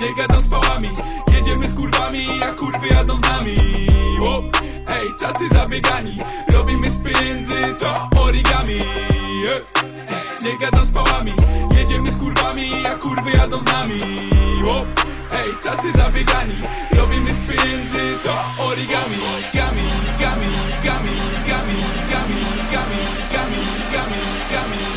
Nie gadam z pałami. Jedziemy z kurwami, a kurwy jadą z nami. Łop, ej, tacy zabiegani. Robimy z pieniędzy, co origami. Nie gadam z pałami. Jedziemy z kurwami, a kurwy jadą z nami. Łop, ej, tacy zabiegani. Robimy z pieniędzy, co origami. Gami, gami, gami, gami, gami, gami, gami, gami, gami, gami.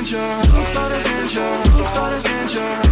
zdjęcia, rób stare zdjęcia, rób stare zdjęcia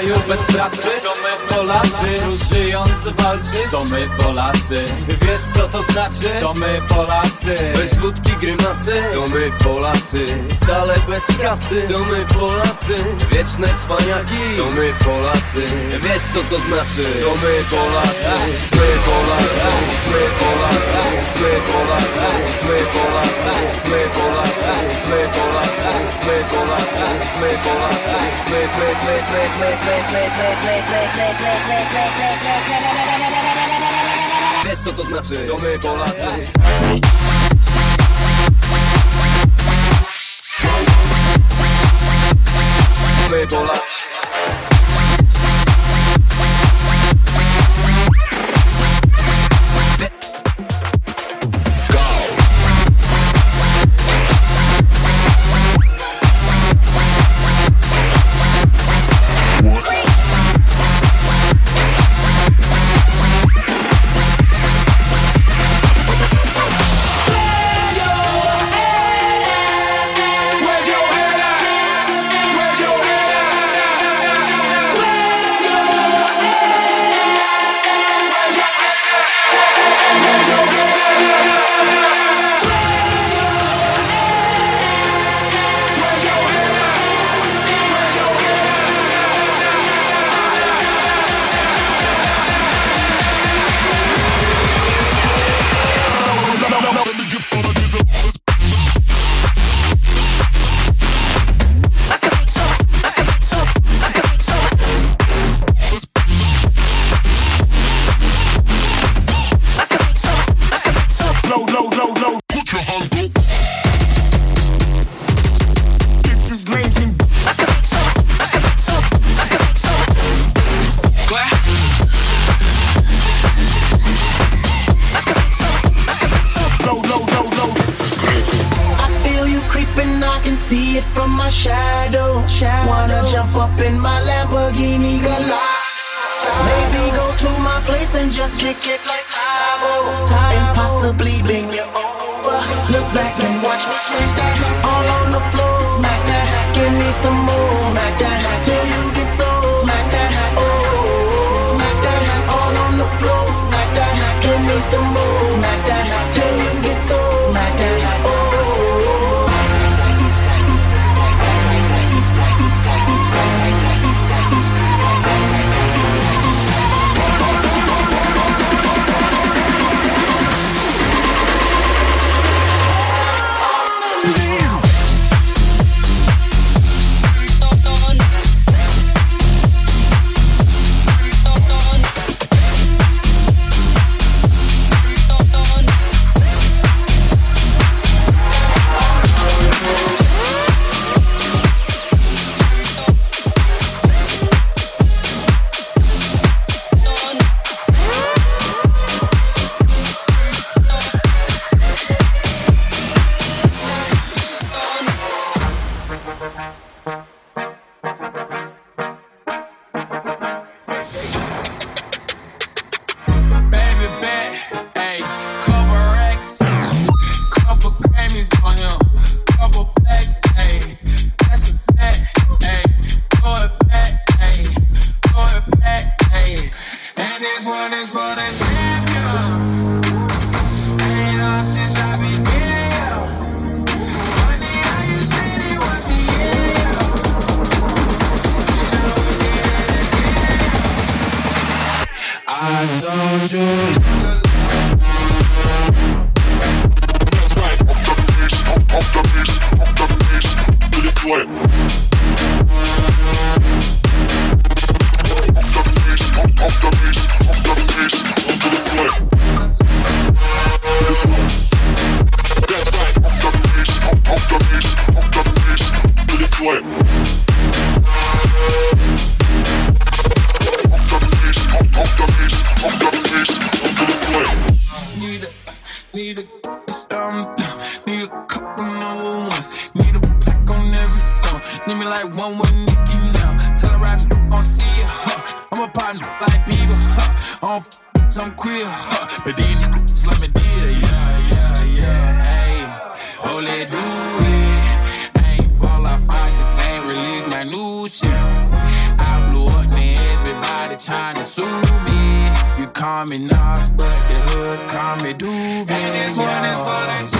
kraju bez pracy? walczysz? To my Polacy Wiesz co to znaczy? To my Polacy Bez wódki grymasy To my Polacy Stale bez kasy To my Polacy Wieczne cwaniaki To my Polacy Wiesz co to znaczy? To my Polacy My Polacy My Polacy My Polacy My Polacy My Polacy My Polacy My Polacy My Polacy My Polacy My Polacy My Polacy My Polacy My Polacy Wiesz co to znaczy? To my Polacy My Polacy let do it. I ain't fall off, I just ain't release my new shit. I blew up, and everybody trying to sue me. You call me Nas, but the hood call me Doobie. And this one is for the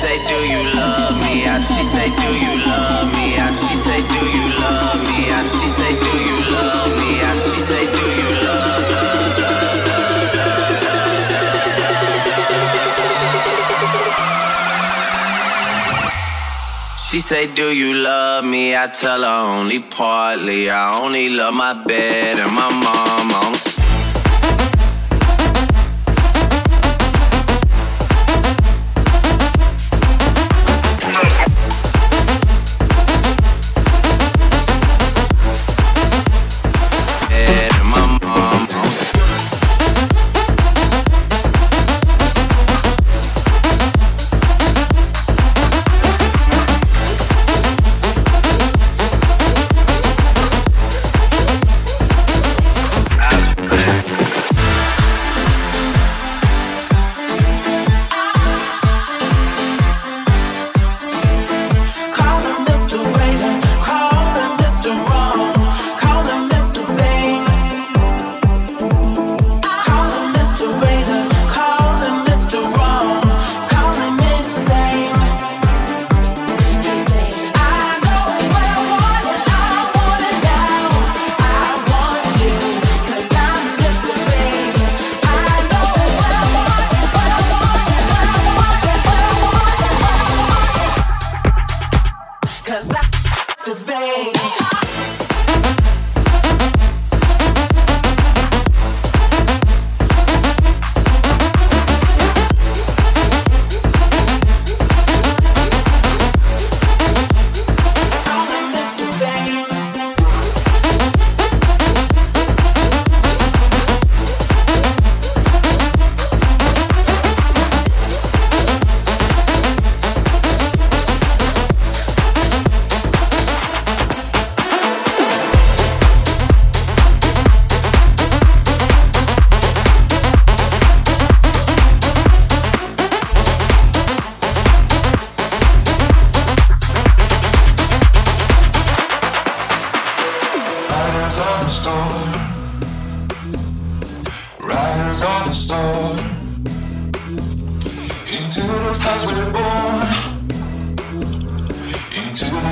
say, do you love me? And she say, do you love me? And she say, do you love me? And she say, do you love me? And she say, do you love, love, She say, do you love me? I tell her only partly. I only love my bed and my mama.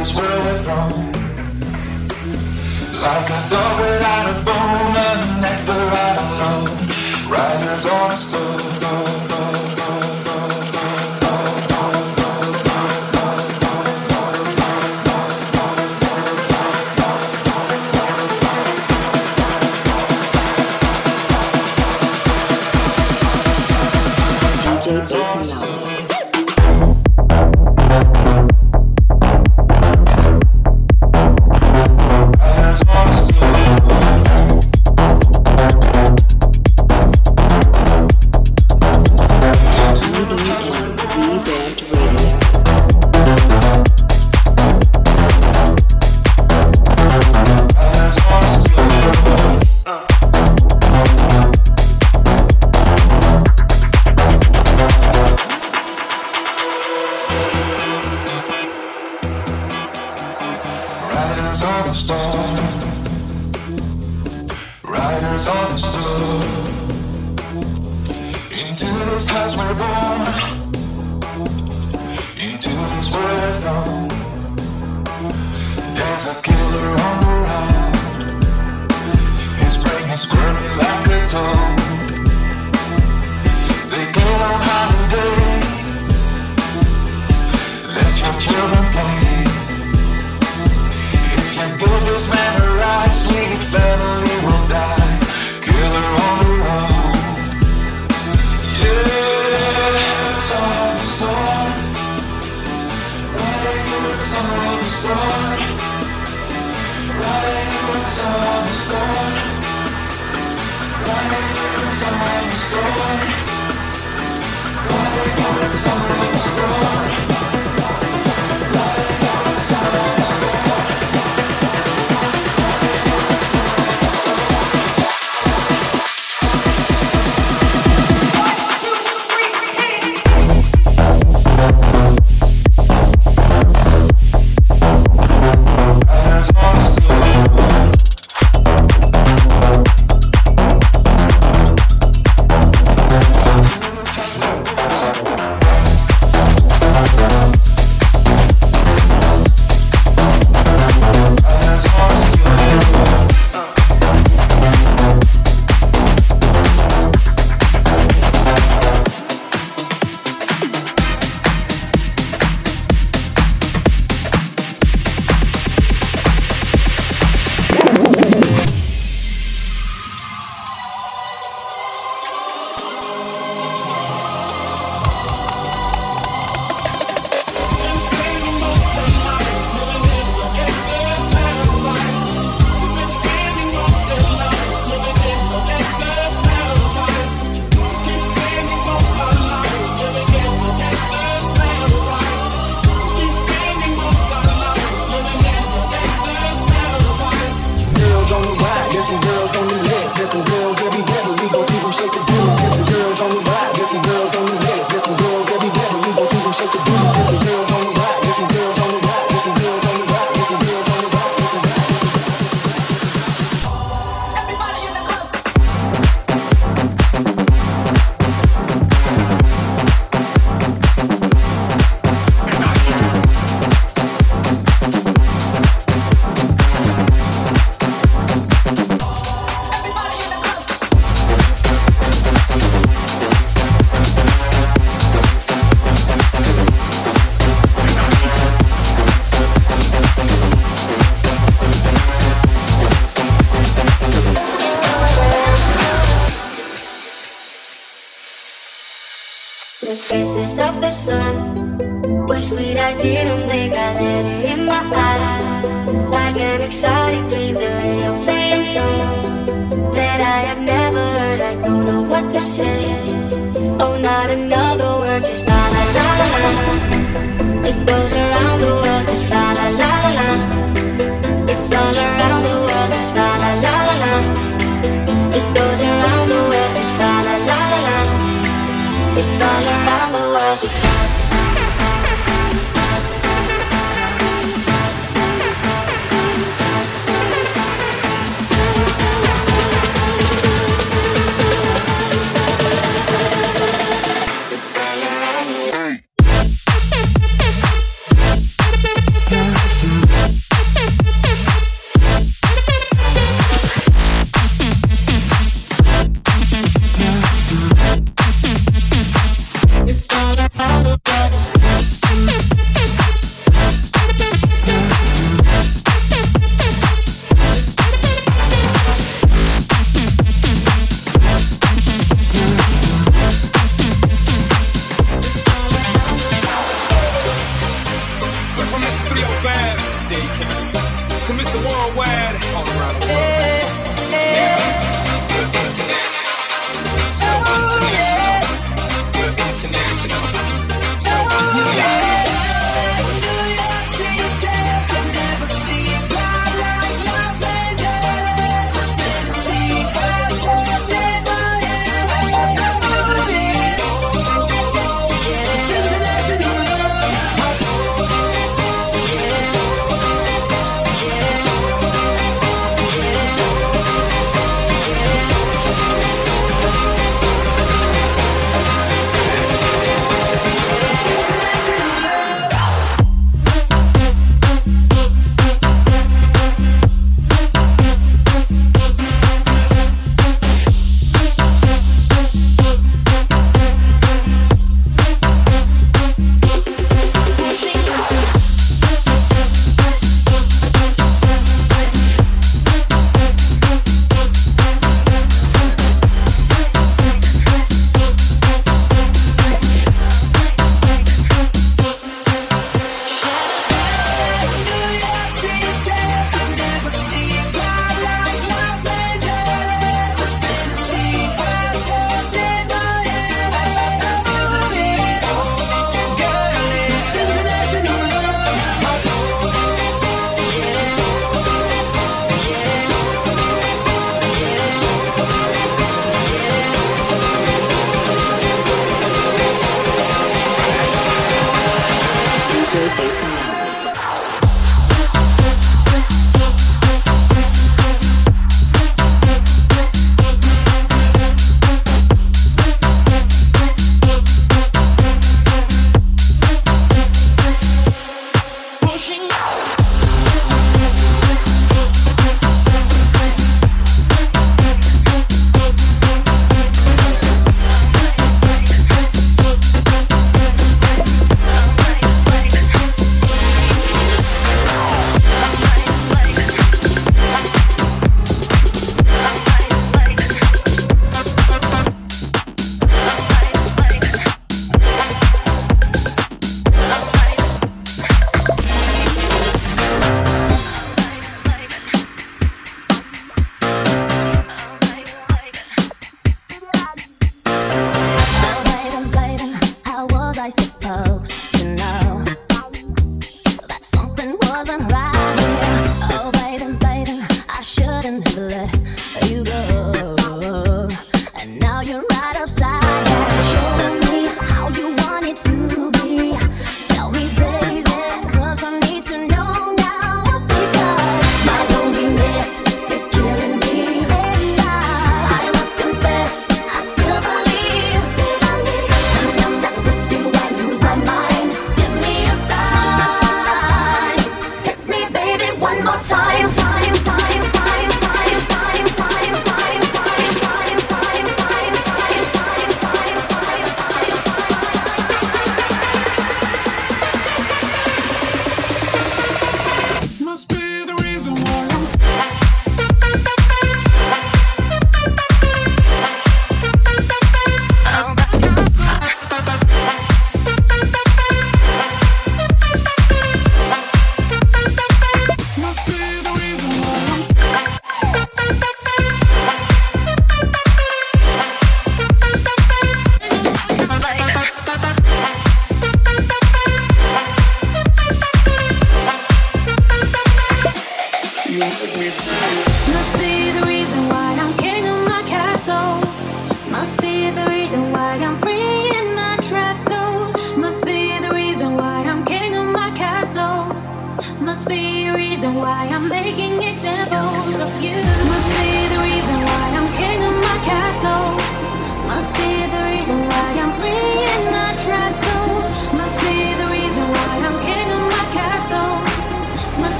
is where we're from. Like a thought without a bone, a neck, but right alone. Riders on a spoon. The sun sweet. I didn't think I let it in my eyes. Like an exotic dream, the radio playing songs that I have never heard. I don't know what to say. Oh, not another word, just la la la la. It goes around the world,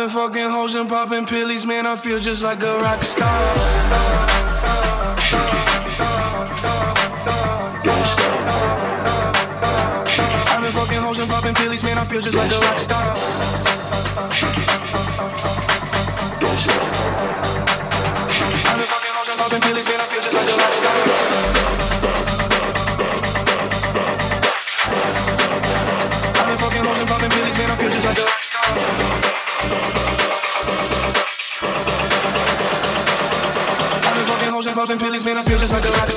been fucking hoes and popping pills, man. I feel just like a rock star. Pillies, man, I feel just like a rock star. shadow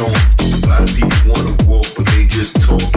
So a lot of people want to walk, but they just talk.